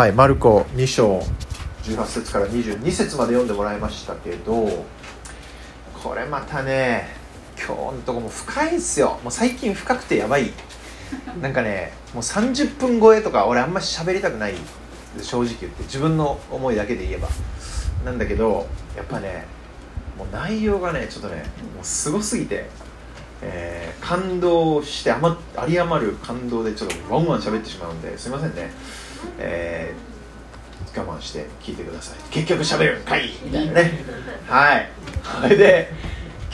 はいマルコ2章。18節から22節まで読んでもらいましたけどこれまたね今日のとこも深いんすよ。もう最近深くてやばい。なんかねもう30分超えとか俺あんまり喋りたくない。正直言って自分の思いだけで言えば。なんだけどやっぱねもう内容がねちょっとねもうすごすぎて、えー、感動してあま有り余る感動でちょっとワンワン喋ってしまうんですいませんね、えー、我慢して聞いてください。結局喋るんかい。みたいなね。はい。それで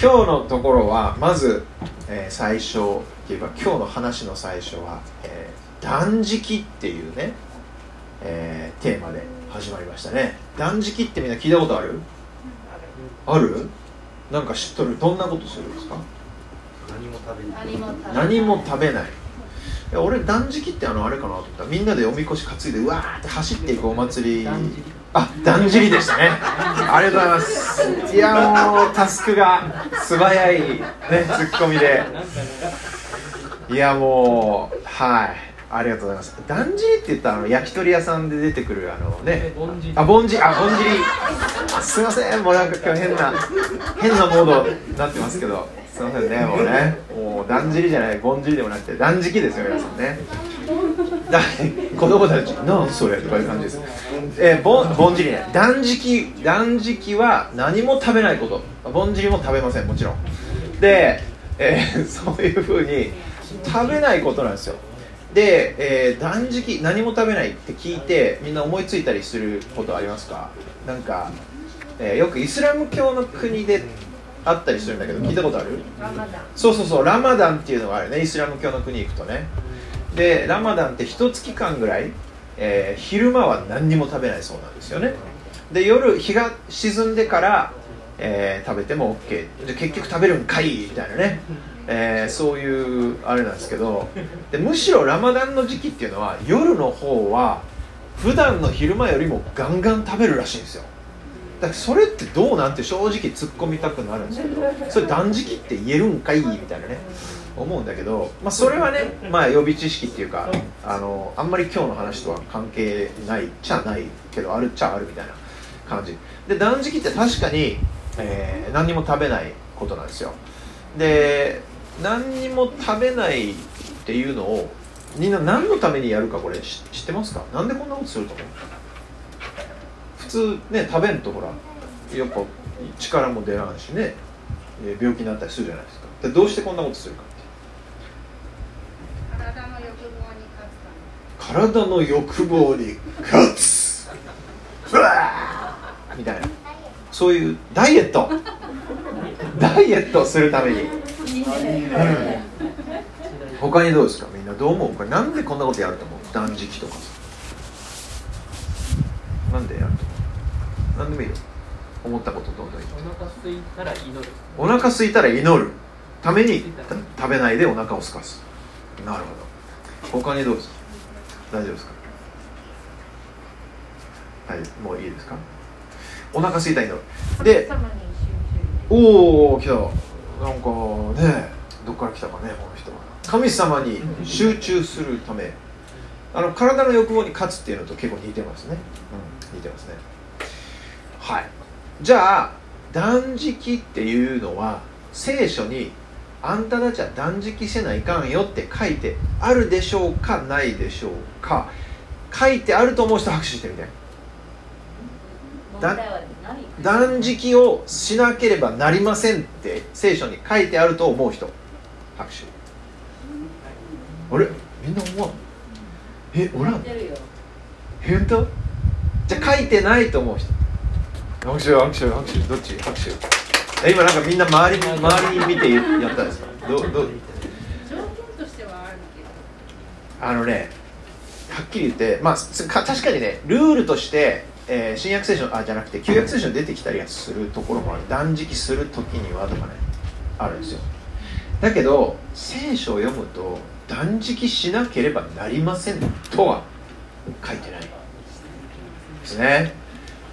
今日のところはまず、えー、最初っていうか今日の話の最初は、えー、断食っていうね、えー、テーマで始まりましたね。断食ってみんな聞いたことある？ある？なんか知っとる？どんなことするんですか？何も食べない。何も食べない俺断食ってあのあれかなと思った。みんなでおみこし担いでうわーって走っていくお祭り。あだんじりでしたね。ありがとうございます。いやもうタスクが素早い。ねツッコミで。いやもうはい。ありがとうございます。だんじりって言ったらあの焼き鳥屋さんで出てくるあのね。あぼんじり。あぼんじり。すいません。もうなんか今日変な変なモードになってますけどすいませんねもうね。もうだんじりじゃないぼんじりでもなくて断食ですよ皆さんね。だ子供たち「なんそれ」とかいう感じです。えー、ぼんぼんじりね。断食断食は何も食べないこと。ぼんじりも食べませんもちろん。で、えー、そういうふうに食べないことなんですよ。で、えー、断食何も食べないって聞いてみんな思いついたりすることありますか？なんか、えー、よくイスラム教の国であったりするんだけど聞いたことある？そうそうそうラマダンっていうのがあるねイスラム教の国行くとね。でラマダンって一月間ぐらい、えー、昼間は何にも食べないそうなんですよね。で夜日が沈んでから、えー、食べても OK で結局食べるんかいみたいなね。えー、そういうあれなんですけど。でむしろラマダンの時期っていうのは夜の方は普段の昼間よりもガンガン食べるらしいんですよだそれってどうなんて正直突っ込みたくなるんですけどそれ断食って言えるんかいみたいなね思うんだけど、まあ、それはね、まあ、予備知識っていうかあのあんまり今日の話とは関係ないっちゃないけどあるっちゃあるみたいな感じ。で断食って確かに、えー、何にも食べないことなんですよ。で何にも食べないっていうのをみんな何のためにやるかこれ知ってますか？なんでこんなことすると思う？普通ね食べんとほらやっぱ力も出らんしね病気になったりするじゃないですか。でどうしてこんなことするか体の欲望に勝つ体の欲望に勝つ。うわみたいな。そういうダイエット。ダイエットするために、うん、他にどうですか？みんなどう思う？これなんでこんなことやると思う？断食とかさ。なんでやると思うなんでもいいよ。思ったことどんどん言って。お腹空いたら祈る。お腹空いたら祈る。ために食べないでお腹を空かすなる。ほど他にどうですか大丈夫ですかはいもういいですかお腹空いた祈る。でおお来たなんかねどっから来たかねこの人は神様に集中する。ためあの体の欲望に勝つっていうのと結構似てますね、うん、似てますねはい。じゃあ断食っていうのは聖書にあんたたちは断食せないかんよって書いてあるでしょうかないでしょうか。書いてあると思う人拍手してみて。断食をしなければなりませんって聖書に書いてあると思う人。拍手。あれ？みんな思わん？えおらん？本当？じゃあ書いてないと思う人拍手拍手拍手どっち？拍手。今なんかみんな周り周り見てやったんですか？どどあのねはっきり言ってまあ確かにねルールとしてえー、新約聖書あじゃなくて旧約聖書に出てきたりするところもある。断食する時にはとかねあるんですよ。だけど聖書を読むと断食しなければなりませんとは書いてない。ですね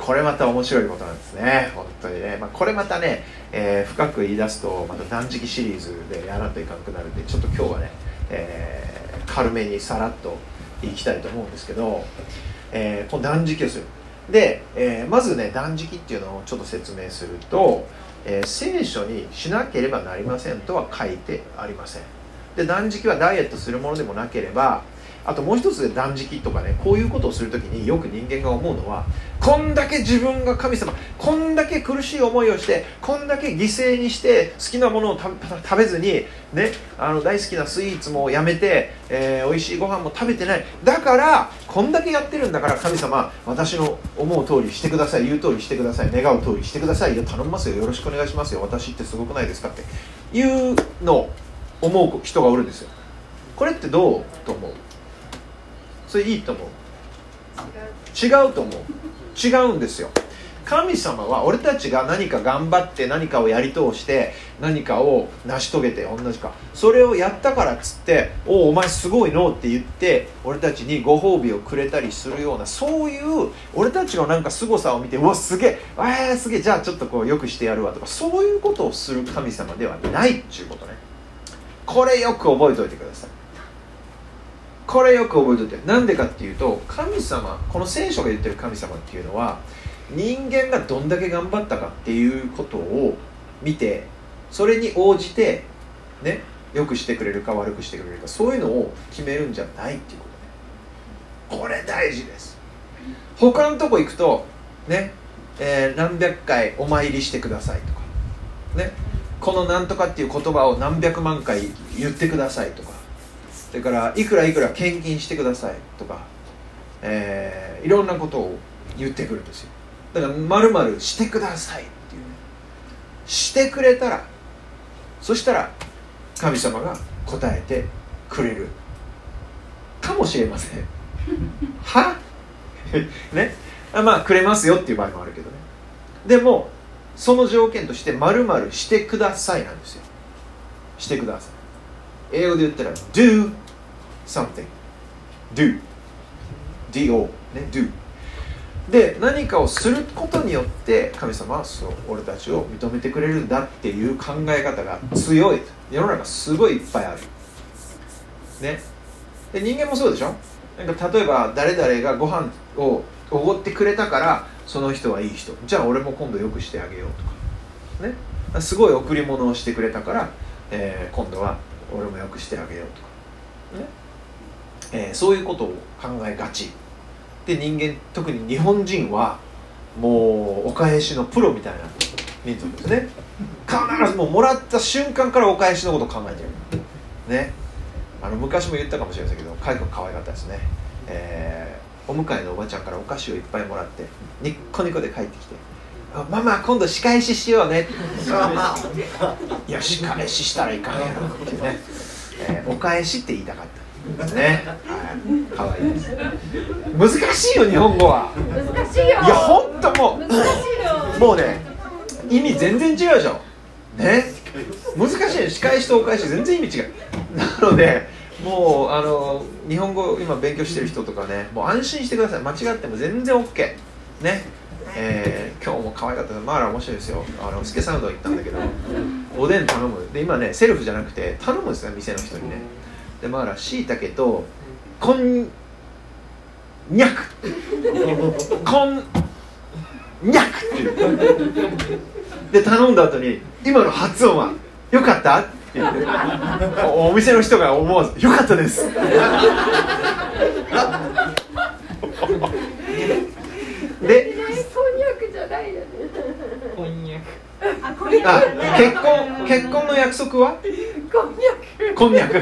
これまた面白いことなんですね。本当にね、まあ、これまたね、えー、深く言い出すとまた断食シリーズでやらんといかなくなるんでちょっと今日はね、えー、軽めにさらっといきたいと思うんですけどえー、この断食をする。で、えー、まずね断食っていうのをちょっと説明すると、えー、聖書にしなければなりませんとは書いてありません。で断食はダイエットするものでもなければあともう一つで断食とかねこういうことをする時によく人間が思うのはこんだけ自分が神様こんだけ苦しい思いをしてこんだけ犠牲にして好きなものを食べずに、ね、あの大好きなスイーツもやめて、えー、美味しいご飯も食べてない。だからこんだけやってるんだから神様私の思う通りしてください言う通りしてください願う通りしてくださいよ頼みますよよろしくお願いしますよ私ってすごくないですかっていうのを思う人がおるんですよ。これってどうと思う？それいいと思う。違うと思う。違うんですよ。神様は俺たちが何か頑張って何かをやり通して何かを成し遂げて同じか。それをやったからっつって「おおお前すごいの」って言って俺たちにご褒美をくれたりするようなそういう俺たちのなんか凄さを見て「うわすげええー、すげえじゃあちょっとこうよくしてやるわ」とかそういうことをする神様ではないっていうことね。これよく覚えておいてください。これよく覚えておいて。なんでかっていうと神様この聖書が言ってる神様っていうのは人間がどんだけ頑張ったかっていうことを見てそれに応じてねよくしてくれるか悪くしてくれるかそういうのを決めるんじゃないっていうことね。これ大事です。他のとこ行くとね、えー、何百回お参りしてくださいとかねこのなんとかっていう言葉を何百万回言ってくださいとかそれからいくらいくら献金してくださいとか、えー、いろんなことを言ってくるんですよ。だからまるまるしてくださいっていうね。してくれたらそしたら神様が答えてくれるかもしれません。は？ね？まあくれますよっていう場合もあるけどね。でもその条件としてまるまるしてくださいなんですよ。してください。英語で言ったら do something. Do. Do ね do. で何かをすることによって神様はそう俺たちを認めてくれるんだっていう考え方が強い世の中すごいいっぱいある。ね。で人間もそうでしょ？なんか例えば誰々がご飯をおごってくれたからその人はいい人。じゃあ俺も今度よくしてあげようとか。ね。すごい贈り物をしてくれたから、えー、今度は俺もよくしてあげようとか。ね。えー、そういうことを考えがち。で人間特に日本人はもうお返しのプロみたいな民族ですね。必ずもうもらった瞬間からお返しのことを考えてる。ね。あの昔も言ったかもしれませんけど海君可愛かったですね、えー、お迎えのおばちゃんからお菓子をいっぱいもらってニッコニコで帰ってきて「ママ今度仕返ししようね」いや仕返ししたらいかんやろってね、えー、お返しって言いたかったね、はい、可愛い。です難しいよ日本語は。難しいよ。いや本当もう。難しいよ。もうね意味全然違うでしょね。難しいね仕返しとお返し全然意味違う。なのでもうあの日本語今勉強してる人とかねもう安心してください。間違っても全然 OK ね。えー、今日も可愛かったまあ面白いですよ。あのスケサウンド行ったんだけど。おでん頼む。で今ねセルフじゃなくて頼むんですね店の人にねでまあしいたけとこんにゃく。こんにゃくっていう。で頼んだ後に今の発音は「よかった?」って言って。お店の人が思わず「よかったです」でこんにゃくじゃないよねこんにゃくあ結婚結婚の約束は？こんにゃくこんにゃく違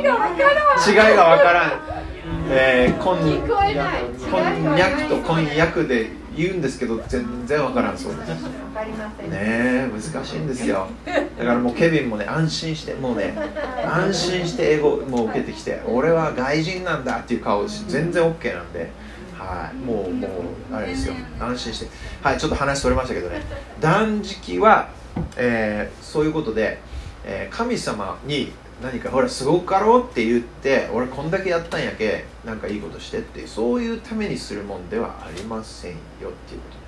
いがわからん。違いがわからん、えー、こん聞こえない。こんにゃくとこん。にゃくで言うんですけど全然わからんそう。ですねえ難しいんですよ。だからもうケビンもね安心してもうね安心して英語もう受けてきて俺は外人なんだっていう顔全然 OK なんではいもうもうあれですよ。安心して。はいちょっと話それましたけどね。断食は、えー、そういうことで、えー、神様に何かほらすごかろうって言って俺こんだけやったんやけなんかいいことしてってそういうためにするもんではありませんよっていうことね。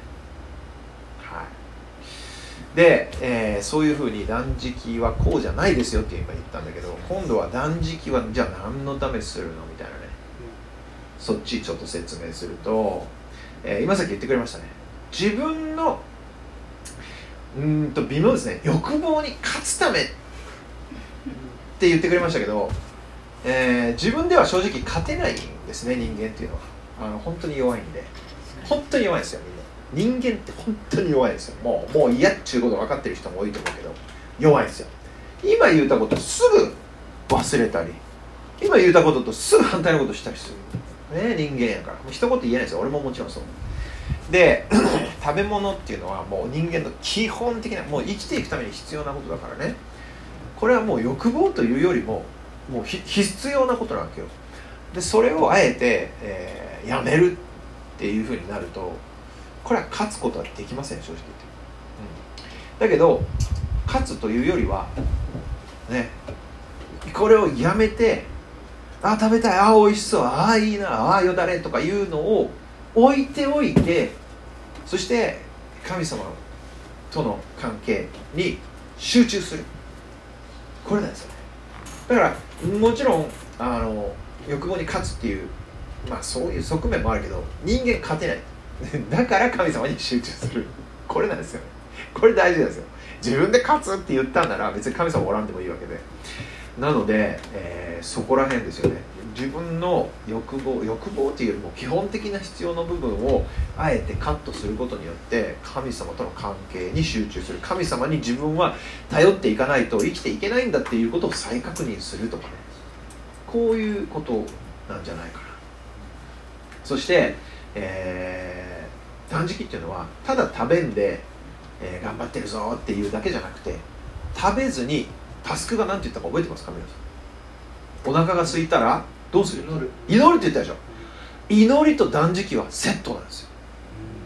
はい。で、えー、そういうふうに断食はこうじゃないですよって今言ったんだけど今度は断食はじゃあ何のためするのみたいな。そっちちょっと説明すると、えー今さっき言ってくれましたね。自分のうんと微妙ですね。欲望に勝つためって言ってくれましたけど、えー自分では正直勝てないんですね人間っていうのは。あの本当に弱いんで。本当に弱いんですよみんな。人間って本当に弱いんですよ。もうもう嫌っちゅうこと分かってる人も多いと思うけど弱いんですよ。今言うたことすぐ忘れたり今言うたこととすぐ反対のことしたりする。ね人間やから。もう一言言えないですよ。俺ももちろんそう。で 食べ物っていうのはもう人間の基本的なもう生きていくために必要なことだからね。これはもう欲望というよりももうひ必要なことなわけよ。でそれをあえて、えーやめるっていうふうになるとこれは勝つことはできません正直言って、うん、だけど勝つというよりはねこれをやめてあ食べたい。あ美味しそう。あいいな。あよだれとかいうのを置いておいてそして神様との関係に集中する。これなんですよね。だからもちろんあの欲望に勝つっていうまあそういう側面もあるけど人間勝てない。だから神様に集中する。これなんですよね。これ大事なんですよ。自分で勝つって言ったんなら別に神様おらんでもいいわけで。なので、えーそこら辺ですよね。自分の欲望欲望っていうよりも基本的な必要な部分をあえてカットすることによって神様との関係に集中する。神様に自分は頼っていかないと生きていけないんだっていうことを再確認するとかね。こういうことなんじゃないかな。そして、えー断食っていうのはただ食べんで、えー頑張ってるぞっていうだけじゃなくて食べずにタスクが何て言ったか覚えてますか皆さん？お腹が空いたらどうする？祈る。祈るって言ったでしょ？祈りと断食はセットなんですよ。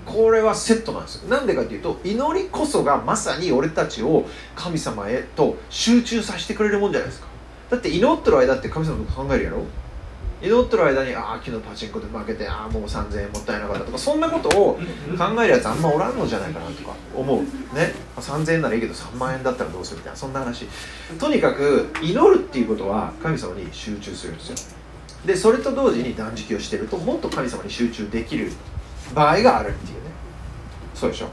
これはセットなんですよ。なんでかっていうと祈りこそがまさに俺たちを神様へと集中させてくれるもんじゃないですか。だって祈ってる間って神様のこと考えるやろ？祈ってる間にああ昨日パチンコで負けてああもう3000円もったいなかったとかそんなことを考えるやつあんまおらんのじゃないかなとか思う。ね。ま3000円ならいいけど3万円だったらどうするみたいなそんな話。とにかく祈るっていうことは神様に集中するんですよ。でそれと同時に断食をしてるともっと神様に集中できる場合があるっていうね。そうでしょ。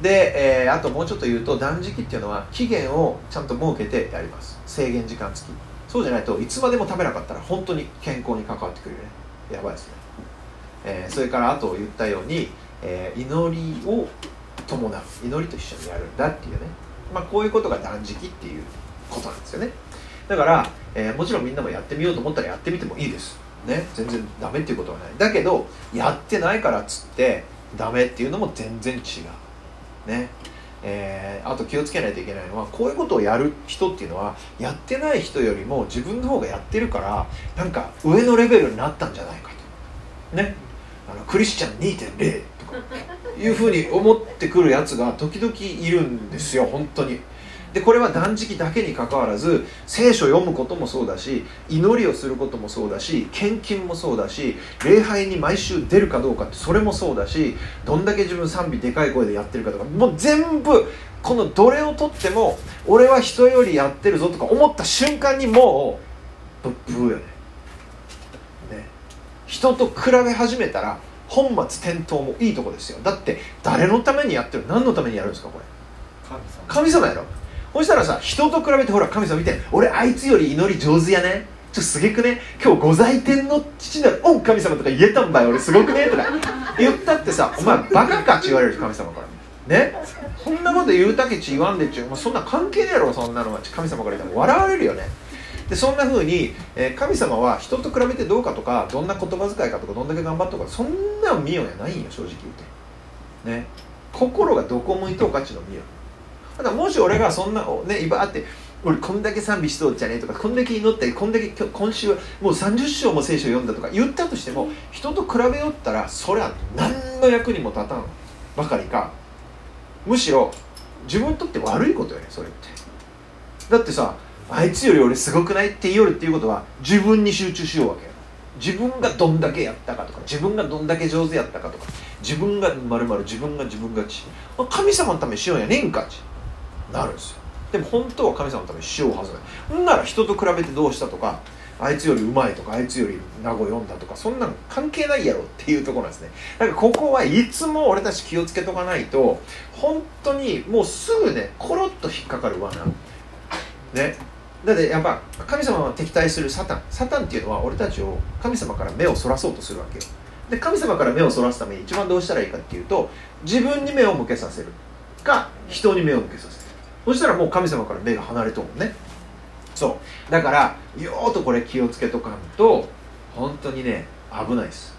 で、えーあともうちょっと言うと断食っていうのは期限をちゃんと設けてやります。制限時間付き。そうじゃないといつまでも食べなかったら本当に健康に関わってくるよね。やばいですね、えーそれからあと言ったように、えー祈りを伴う。祈りと一緒にやるんだっていうね、まあ、こういうことが断食っていうことなんですよね。だから、えーもちろんみんなもやってみようと思ったらやってみてもいいです。ね。全然ダメっていうことはない。だけどやってないからっつってダメっていうのも全然違う。ね。えーあと気をつけないといけないのはこういうことをやる人っていうのはやってない人よりも自分の方がやってるからなんか上のレベルになったんじゃないかと。ね。あのクリスチャン2.0とか。いうふうに思ってくるやつが時々いるんですよ本当に。でこれは断食だけにかかわらず聖書を読むこともそうだし祈りをすることもそうだし献金もそうだし礼拝に毎週出るかどうかってそれもそうだしどんだけ自分賛美でかい声でやってるかとかもう全部このどれをとっても俺は人よりやってるぞとか思った瞬間にもうブッブーよね。ね。人と比べ始めたら本末転倒もいいとこですよ。だって誰のためにやってる？何のためにやるんですかこれ？神様。神様やろそしたらさ人と比べてほら神様見て俺あいつより祈り上手やね。ちょっとすげくね。今日御在天の父なる御神様とか言えたんばい。俺すごくね。とか言ったってさお前バカかって言われる神様から。ね？そんなこと言うたけち言わんでっちゅう、まあ、そんな関係ねえやろそんなのは。神様から言ったら笑われるよね。でそんな風に、えー神様は人と比べてどうかとかどんな言葉遣いかとかどんだけ頑張ったとかそんなん見ようやないんよ正直言うて。ね？心がどこ向いとうかちの見よう。ただもし俺がそんなね今あって俺こんだけ賛美しとっちゃねえとかこんだけ祈ってこんだけ今週はもう30章も聖書読んだとか言ったとしても人と比べよったらそれは何の役にも立たんばかりか。むしろ自分にとって悪いことよねそれって。だってさあいつより俺すごくないって言いよるっていうことは自分に集中しようわけよ自分がどんだけやったかとか自分がどんだけ上手やったかとか自分がまるまる自分が自分がち。神様のためにしようやねんかちなるんですよ。でも本当は神様のためにしようはずない。ほんなら人と比べてどうしたとかあいつよりうまいとかあいつより名護読んだとかそんなの関係ないやろっていうところなんですね。だからここはいつも俺たち気をつけとかないと本当にもうすぐねコロッと引っかかる罠。ね。だってやっぱ神様は敵対するサタン。サタンっていうのは俺たちを神様から目をそらそうとするわけよ。で神様から目をそらすために一番どうしたらいいかっていうと自分に目を向けさせる。か人に目を向けさせる。そしたらもう神様から目が離れとるもんね。そう。だからよーっとこれ気をつけとかんと本当にね危ないです。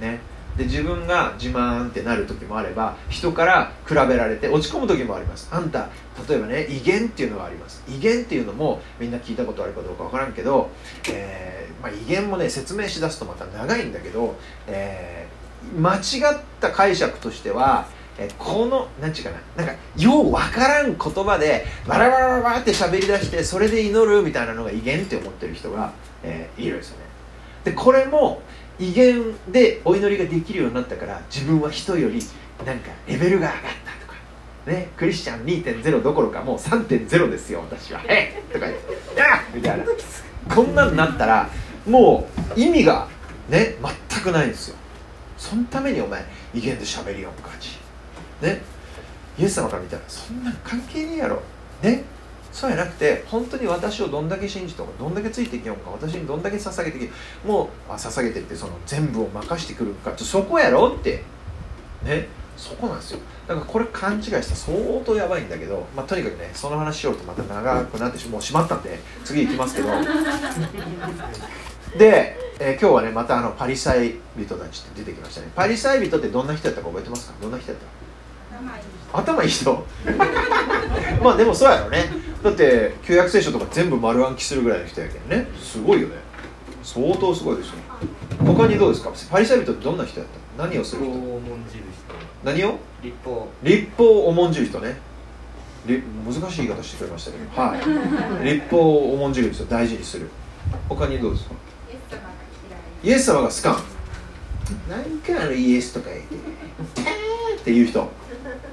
ね。で自分が自慢ってなる時もあれば人から比べられて落ち込む時もあります。あんた例えばね威厳っていうのがあります。威厳っていうのもみんな聞いたことあるかどうかわからんけど、えーまあ、威厳もね説明しだすとまた長いんだけど、えー間違った解釈としてはえこの何ちゅうかな。なんかようわからん言葉でバラバラバラって喋り出してそれで祈るみたいなのが威厳って思ってる人が、えーいるんですよね。でこれも威厳でお祈りができるようになったから自分は人よりなんかレベルが上がったとか。ねクリスチャン2.0どころかもう3.0ですよ私は「えっ!」とか言って「あっ!」みたいな。こんなんなったらもう意味がね全くないんですよ。そのためにお前威厳で喋りよんかちね。イエス様から見たらそんな関係ねえやろ。ね。そうやなくて本当に私をどんだけ信じとかどんだけついていきよんか私にどんだけ捧げてきもうあ捧げてってその全部を任してくるかそこやろ？って。ね。そこなんですよ。だからこれ勘違いしたら相当やばいんだけど、まあ、とにかくねその話しようとまた長くなってしもう閉まったんで次行きますけど。で、えー今日はねまたあのパリサイ人たちって出てきましたね。パリサイ人ってどんな人やったか覚えてますか？どんな人やった？頭いい人。まあでもそうやろね。だって旧約聖書とか全部丸暗記するぐらいの人やけどね。すごいよね。相当すごいですよ他にどうですか？パリサイ人ってどんな人やった？何をする人？立法を重んじる何を？人立法。立法を重んじる人ね。り難しい言い方してくれましたけど。はい。立法を重んじる人大事にする。他にどうですか？イエス様が好かんなんかあのイエスとか言って「てーっていう人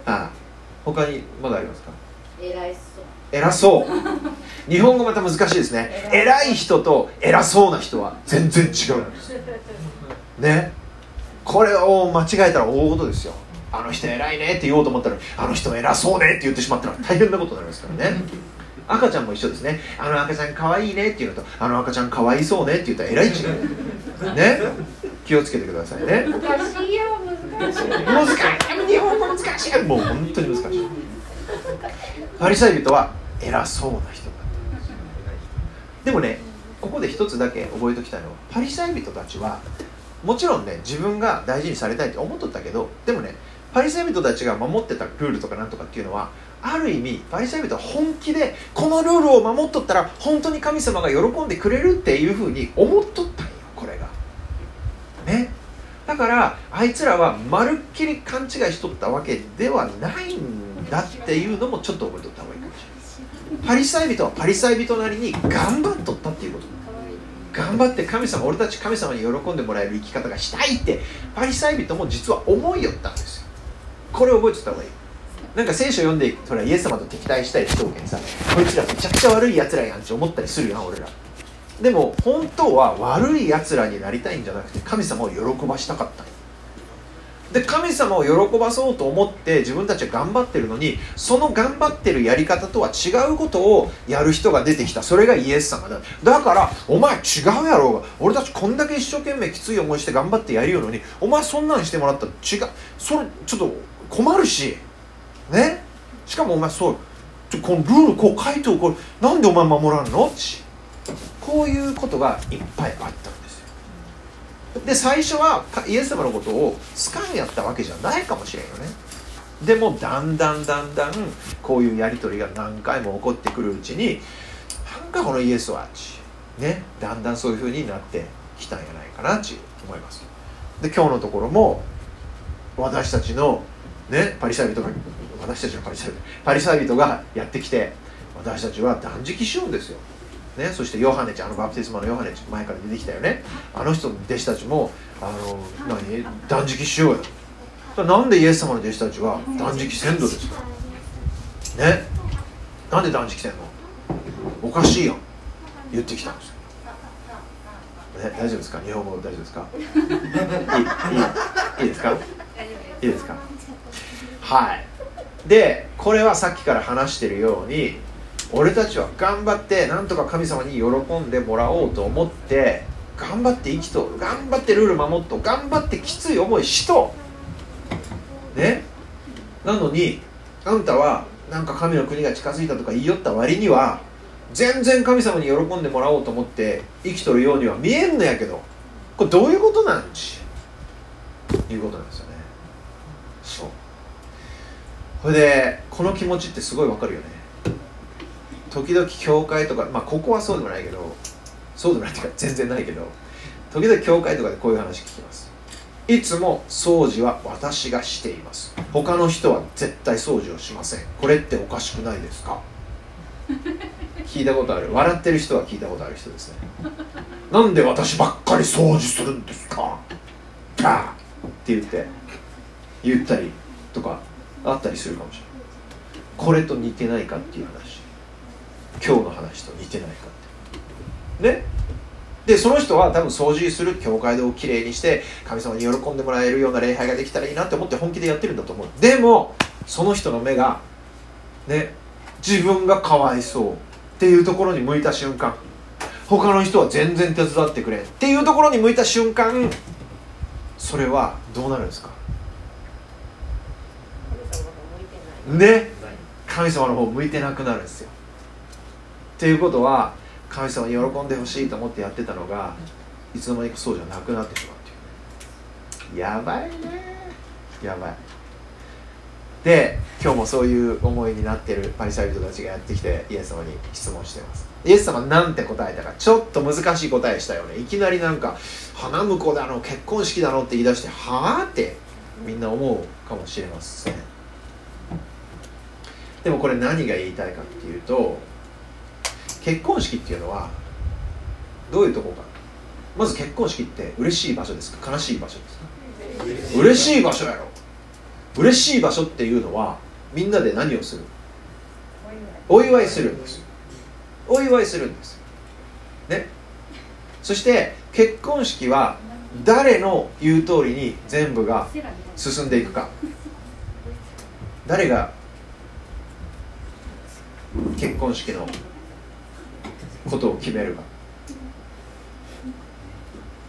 はい他にまだありますか？偉いそう。偉そう。日本語また難しいですね。偉い。人と偉そうな人は全然違う。んですね。これを間違えたら大事ですよ。あの人偉いねって言おうと思ったらあの人偉そうねって言ってしまったら大変なことになりますからね。赤ちゃんも一緒ですね。あの赤ちゃん可愛いねっていうのとあの赤ちゃん可愛そうねって言ったら偉い違うね。気をつけてくださいね難しい。日本語難しいもう本当に難しい。パリサイ人は偉そうな人だった。でもねここで一つだけ覚えておきたいのはパリサイ人たちはもちろんね自分が大事にされたいって思っとったけどでもねパリサイ人たちが守ってたルールとかなんとかっていうのはある意味パリサイ人は本気でこのルールを守っとったら本当に神様が喜んでくれるっていうふうに思っとった。だからあいつらはまるっきり勘違いしとったわけではないんだっていうのもちょっと覚えとった方がいいかもしれない。パリサイ人はパリサイ人なりに頑張っとったっていうこと。頑張って神様俺たち神様に喜んでもらえる生き方がしたいってパリサイ人も実は思いよったんですよ。これ覚えておいた方がいい。なんか聖書読んでそれはイエス様と敵対したりしとうけんさこいつらめちゃくちゃ悪いやつらやんって思ったりするよな俺ら。でも本当は悪いやつらになりたいんじゃなくて神様を喜ばしたかった。で神様を喜ばそうと思って自分たちは頑張ってるのにその頑張ってるやり方とは違うことをやる人が出てきた。それがイエス様だ。だからお前違うやろ。うが俺たちこんだけ一生懸命きつい思いして頑張ってやるよのにお前そんなんしてもらったら違う。それちょっと困るし。ね。しかもお前そうこのルールこう書いておこう。なんでお前守らんの？って。こういうことがいっぱいあったんですよ。で最初はイエス様のことを好かんやったわけじゃないかもしれんよね。でもだんだんだんだんこういうやり取りが何回も起こってくるうちになんかこのイエスはちねだんだんそういう風になってきたんやないかなち思います。で今日のところも私たちのねパリサイ人が私たちのパリサイ人パリサイ人がやってきて私たちは断食しようんですよ。ね、そしてヨハネちゃんあのバプテスマのヨハネちゃん前から出てきたよね。あの人の弟子たちもあの何？断食しようよ。なんでイエス様の弟子たちは断食せんどですか？ね？なんで断食せんの？おかしいやん。言ってきたんですよ。ね大丈夫ですか？日本語大丈夫ですか？いいいいいいですか？いいですか？はい。でこれはさっきから話してるように俺たちは頑張ってなんとか神様に喜んでもらおうと思って頑張って生きと頑張ってルール守っと頑張ってきつい思いしとね？なのにあんたはなんか神の国が近づいたとか言いよった割には全然神様に喜んでもらおうと思って生きとるようには見えんのやけどこれどういうことなんち？いうことなんですよね。そう。それでこの気持ちってすごいわかるよね。時々教会とかまあここはそうでもないけどそうでもないっていうか全然ないけど時々教会とかでこういう話聞きます。いつも掃除は私がしています。他の人は絶対掃除をしません。これっておかしくないですか？聞いたことある。笑ってる人は聞いたことある人ですね。なんで私ばっかり掃除するんですか？パー！って言って言ったりとかあったりするかもしれない。これと似てないかっていう話。今日の話と似てないかって。ね？でその人は多分掃除する教会堂をきれいにして神様に喜んでもらえるような礼拝ができたらいいなって思って本気でやってるんだと思う。でもその人の目がね自分がかわいそうっていうところに向いた瞬間他の人は全然手伝ってくれっていうところに向いた瞬間それはどうなるんですか？ね？神様の方向いてなくなるんですよっていうことは神様に喜んでほしいと思ってやってたのがいつの間にかそうじゃなくなってしまうっていう。やばいねやばい。で今日もそういう思いになってるパリサイ人たちがやってきてイエス様に質問しています。イエス様なんて答えたかちょっと難しい答えしたよね。いきなりなんか花婿だの結婚式だのって言い出してはあってみんな思うかもしれません。でもこれ何が言いたいかっていうと結婚式っていうのはどういうとこか。まず結婚式って嬉しい場所ですか。悲しい場所ですか。嬉しい。場所やろ嬉しい場所っていうのはみんなで何をする？お祝いするんです。お祝いするんです。ね。そして結婚式は誰の言う通りに全部が進んでいくか。誰が結婚式のことを決めるか。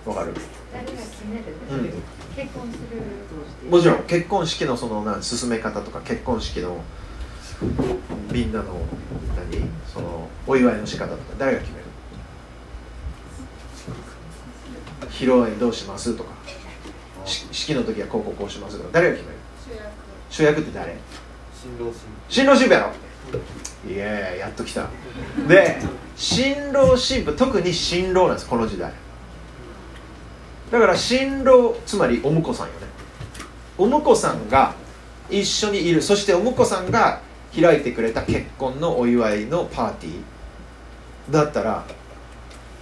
わかる？誰が決める、うん。結婚する。もちろん結婚式のそのな進め方とか結婚式のみんなの何？そのお祝いの仕方とか誰が決める？披露宴どうしますとか。し式の時はこうこうこうしますとか。誰が決める？主役。って誰？新郎新新郎新婦やろ？いややっと来た。で新郎新婦特に新郎なんですこの時代。だから新郎つまりお婿さんよね。お婿さんが一緒にいる。そしてお婿さんが開いてくれた結婚のお祝いのパーティー。だったら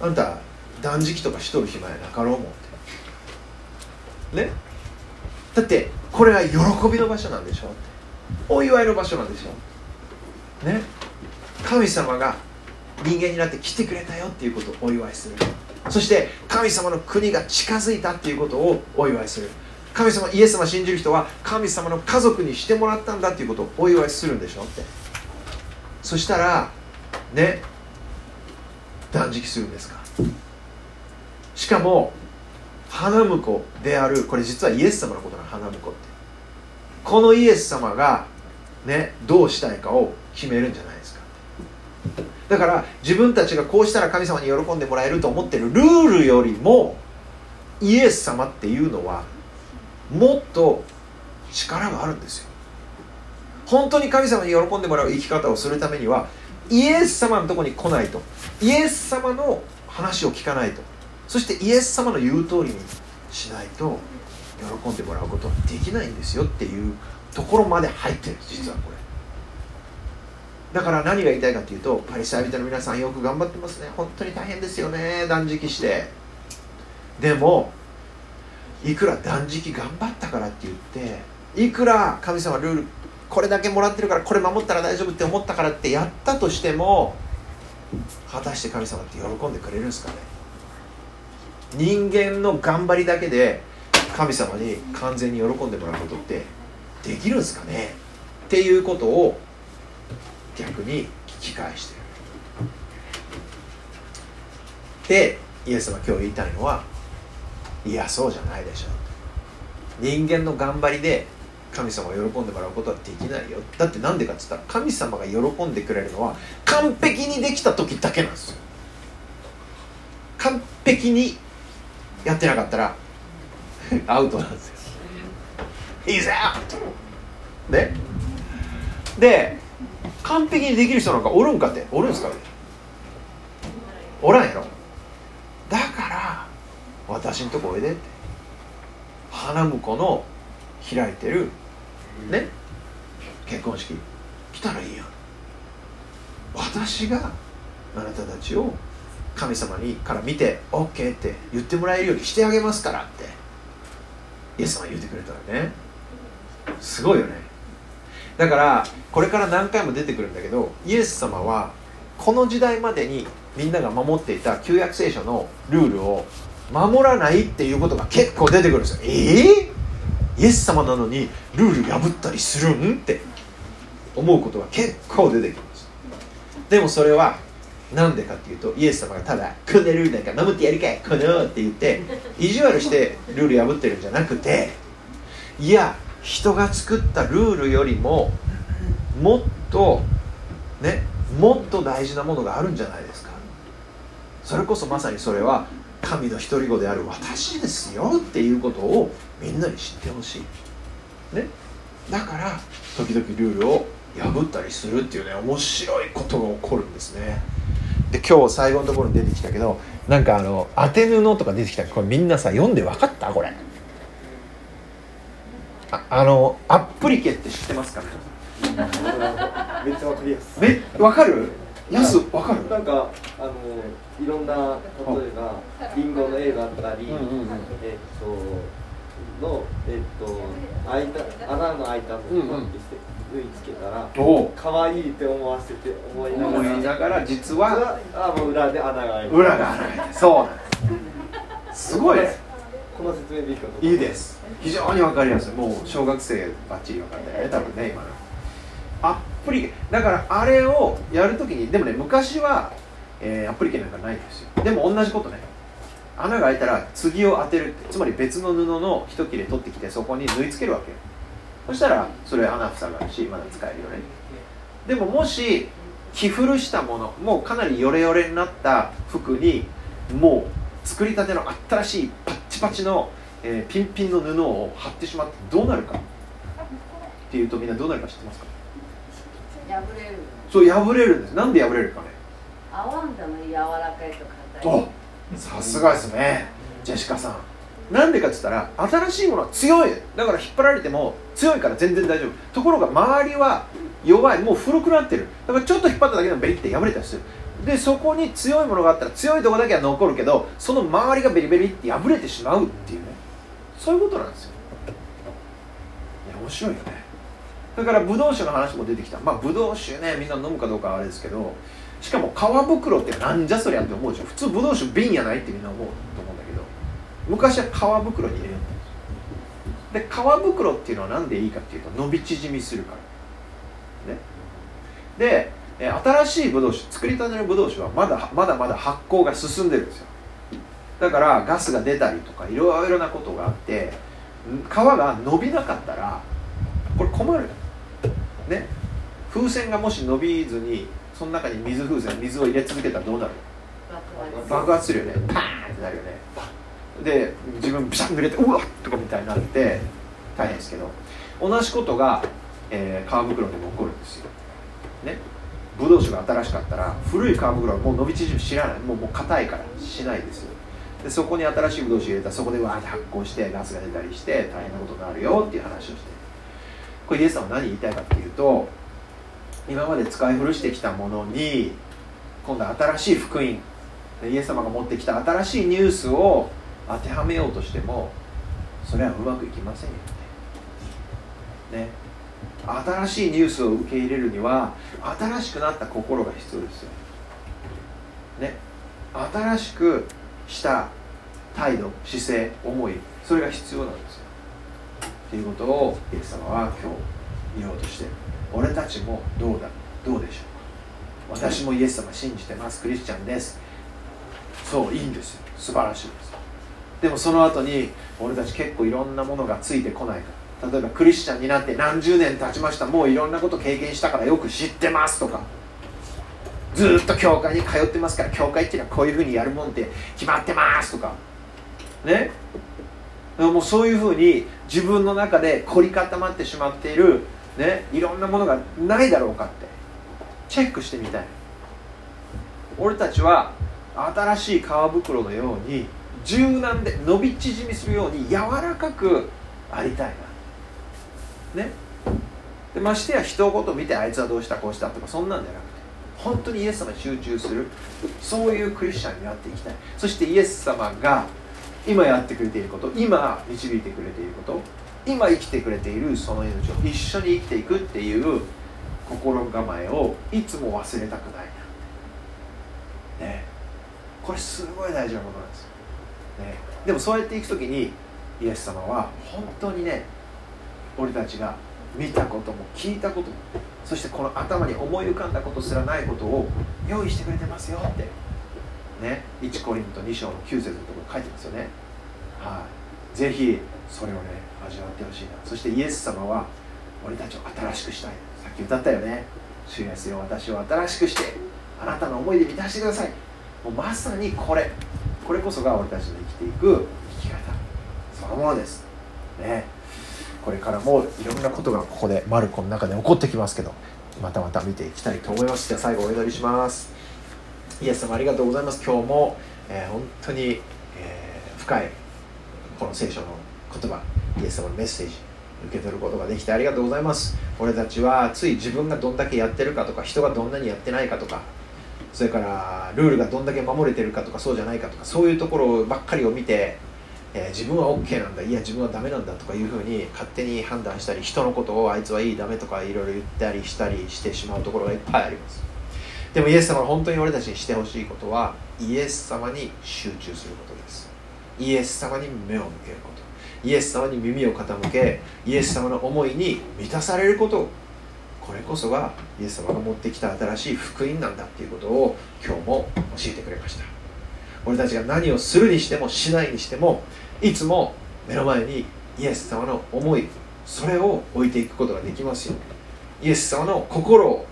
あんた断食とかしとる暇やな。かろうもんって。ね。だってこれは喜びの場所なんでしょお祝いの場所なんでしょね。神様が人間になって来てくれたよっていうことをお祝いする。そして神様の国が近づいたっていうことをお祝いする。神様イエス様信じる人は神様の家族にしてもらったんだっていうことをお祝いするんでしょって。そしたらね。断食するんですか。しかも花婿であるこれ実はイエス様のことなの花婿って。このイエス様がねどうしたいかを決めるんじゃないですか。だから自分たちがこうしたら神様に喜んでもらえると思ってるルールよりもイエス様っていうのはもっと力があるんですよ。本当に神様に喜んでもらう生き方をするためにはイエス様のとこに来ないと。イエス様の話を聞かないと。そしてイエス様の言う通りにしないと喜んでもらうことはできないんですよっていうところまで入ってる実はこれ。だから何が言いたいかというとパリサイ人の皆さんよく頑張ってますね。本当に大変ですよね。断食して。でもいくら断食頑張ったからって言っていくら神様ルールこれだけもらってるからこれ守ったら大丈夫って思ったからってやったとしても果たして神様って喜んでくれるんですかね。人間の頑張りだけで神様に完全に喜んでもらうことってできるんですかね。っていうことを逆に聞き返してる。でイエス様今日言いたいのはいやそうじゃないでしょ。人間の頑張りで神様が喜んでもらうことはできないよ。だってなんでかっつったら神様が喜んでくれるのは完璧にできた時だけなんですよ。完璧にやってなかったら アウトなんですよ。He's out! ね。で完璧にできる人なんかおるんかって？おるんすかおらんやろ。だから私んとこおいでって。花婿の開いてるね？結婚式。来たらいいやん。私があなたたちを神様にから見て OK って言ってもらえるようにしてあげますからって。イエス様が言ってくれたらね。すごいよね。だからこれから何回も出てくるんだけどイエス様はこの時代までにみんなが守っていた旧約聖書のルールを守らないっていうことが結構出てくるんですよ。えー、イエス様なのにルール破ったりするん？って。思うことが結構出てくるんですでもそれはなんでかっていうとイエス様がただ「こんなルールなんか守ってやるかいこの」って言って意地悪してルール破ってるんじゃなくていや人が作ったルールよりももっとねもっと大事なものがあるんじゃないですか。それこそまさにそれは神の独り子である私ですよっていうことをみんなに知ってほしい。ね。だから時々ルールを破ったりするっていうね面白いことが起こるんですね。で今日最後のところに出てきたけどなんかあの当て布とか出てきた。これみんなさ読んで分かったこれ。ああのアップリケって知ってますかめっちゃわかりやすい。め分かる？やす分かる。なんかあのいろんな例えばリンゴの絵があったり、うんうんうん。えっとのえっと開いた穴の開いたのをてして縫い付けたらお可愛いって思わせて思いながら思いながら実はあもう裏で穴が開いて裏が開いてそうなんです。すごいですこの説明でいいかいいです。非常に分かりやすい。もう小学生バッチリ分かったよね多分ね今の。アップリだからあれをやるときにでもね昔は、えーアプリケなんかないんですよ。でも同じことね。穴が開いたら次を当てるつまり別の布の一切れ取ってきてそこに縫い付けるわけよ。そしたらそれ穴塞がるしまだ使えるよね。でももし着古したものもうかなりヨレヨレになった服にもう作りたての新しいパッチパチの、えーピンピンの布を貼ってしまってどうなるか。っていうとみんなどうなるか知ってますか？破れる。そう破れるんです。なんで破れるかね？合わんだの柔らかいと硬い。おさすがですね。ジェシカさん。なんでかって言ったら新しいものは強い。だから引っ張られても強いから全然大丈夫。ところが周りは弱い。もう古くなってる。だからちょっと引っ張っただけでもベリって破れたりするでそこに強いものがあったら強いとこだけは残るけどその周りがベリベリって破れてしまうっていうね。そういうことなんですよ。いや面白いよね。だからブドウ酒の話も出てきた。まあブドウ酒ねみんな飲むかどうかはあれですけどしかも革袋ってなんじゃそりゃって思うでしょ普通ブドウ酒瓶やないってみんな思うと思うんだけど昔は革袋に入れるんですで革袋っていうのは何でいいかっていうと伸び縮みするから。ね。でえー新しいブドウ酒作りたてのブドウ酒はまだまだまだ発酵が進んでるんですよ。だからガスが出たりとかいろいろなことがあってん皮が伸びなかったらこれ困る。ね。風船がもし伸びずにその中に水風船水を入れ続けたらどうなる？爆発。するよね。パーンってなるよね。で自分ビシャッ濡れてうわっとかみたいになって大変ですけど。同じことが、えー、皮袋でも起こるんですよ。ねブドウ酒が新しかったら古い皮袋はもう伸び縮み知らない。もうもう硬いからしないですよ。でそこに新しいブドウ酒入れたらそこでわーって発酵してガスが出たりして大変なことになるよっていう話をして。これイエスさんは何言いたいかっていうと今まで使い古してきたものに今度は新しい福音イエス様が持ってきた新しいニュースを当てはめようとしてもそれはうまくいきませんよね。ね。新しいニュースを受け入れるには新しくなった心が必要ですよ。ね。新しくした態度姿勢思いそれが必要なんですよ。っていうことをイエス様は今日言おうとして俺たちもどうだどうでしょうか。私もイエス様信じてます。クリスチャンです。そういいんですよ。素晴らしいです。でもその後に俺たち結構いろんなものがついてこないから。例えばクリスチャンになって何十年経ちました。もういろんなこと経験したからよく知ってますとか。ずっと教会に通ってますから教会っていうのはこういうふうにやるもんって決まってますとか。ね。もうそういうふうに自分の中で凝り固まってしまっている、ね、いろんなものがないだろうかって。チェックしてみたい。俺たちは新しい皮袋のように柔軟で伸び縮みするように柔らかくありたいな。ね。でましてや人ごと見てあいつはどうしたこうしたとかそんなんじゃなくて本当にイエス様に集中する。そういうクリスチャンになっていきたい。そしてイエス様が今やってくれていること今導いてくれていること今生きてくれているその命を一緒に生きていくっていう心構えをいつも忘れたくないなね。これすごい大事なことなんですよ、ね、でもそうやっていく時にイエス様は本当にね俺たちが見たことも聞いたこともそしてこの頭に思い浮かんだことすらないことを用意してくれてますよって。ね。1コリント2章の9節のところ書いてますよね。はい。ぜひそれをね味わってほしいな。そしてイエス様は俺たちを新しくしたい。さっき歌ったよね。主イエスよ私を新しくしてあなたの思いで満たしてください。もうまさにこれ。これこそが俺たちの生きていく生き方。そのものです。ね。これからもいろんなことがここでマルコの中で起こってきますけどまたまた見ていきたいと思います。じゃあ最後お祈りします。イエス様ありがとうございます。今日も、えー、本当に、えー、深いこの聖書の言葉イエス様のメッセージ受け取ることができてありがとうございます。俺たちはつい自分がどんだけやってるかとか人がどんなにやってないかとかそれからルールがどんだけ守れてるかとかそうじゃないかとかそういうところばっかりを見てえー、自分は OK なんだいや自分はダメなんだとかいうふうに勝手に判断したり人のことをあいつはいいダメとかいろいろ言ったりしたりしてしまうところがいっぱいあります。でもイエス様が本当に俺たちにしてほしいことはイエス様に集中することです。イエス様に目を向けること。イエス様に耳を傾けイエス様の思いに満たされること。これこそがイエス様が持ってきた新しい福音なんだっていうことを今日も教えてくれました。俺たちが何をするにしてもしないにしてもいつも目の前にイエス様の思いそれを置いていくことができますよ。イエス様の心を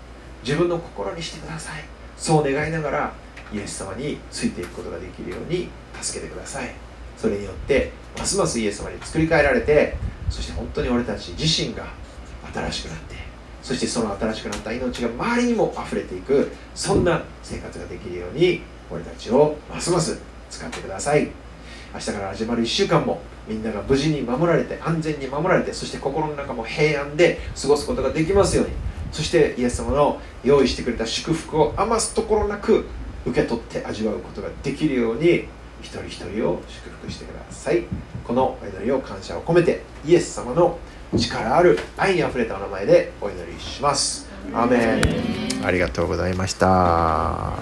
自分の心にしてください。そう願いながらイエス様についていくことができるように助けてください。それによってますますイエス様に作り変えられてそして本当に俺たち自身が新しくなってそしてその新しくなった命が周りにも溢れていくそんな生活ができるように俺たちをますます使ってください。明日から始まる1週間もみんなが無事に守られて安全に守られてそして心の中も平安で過ごすことができますように。そしてイエス様の用意してくれた祝福を余すところなく受け取って味わうことができるように一人一人を祝福してください。このお祈りを感謝を込めてイエス様の力ある愛にあふれたお名前でお祈りします。アーメン。ありがとうございました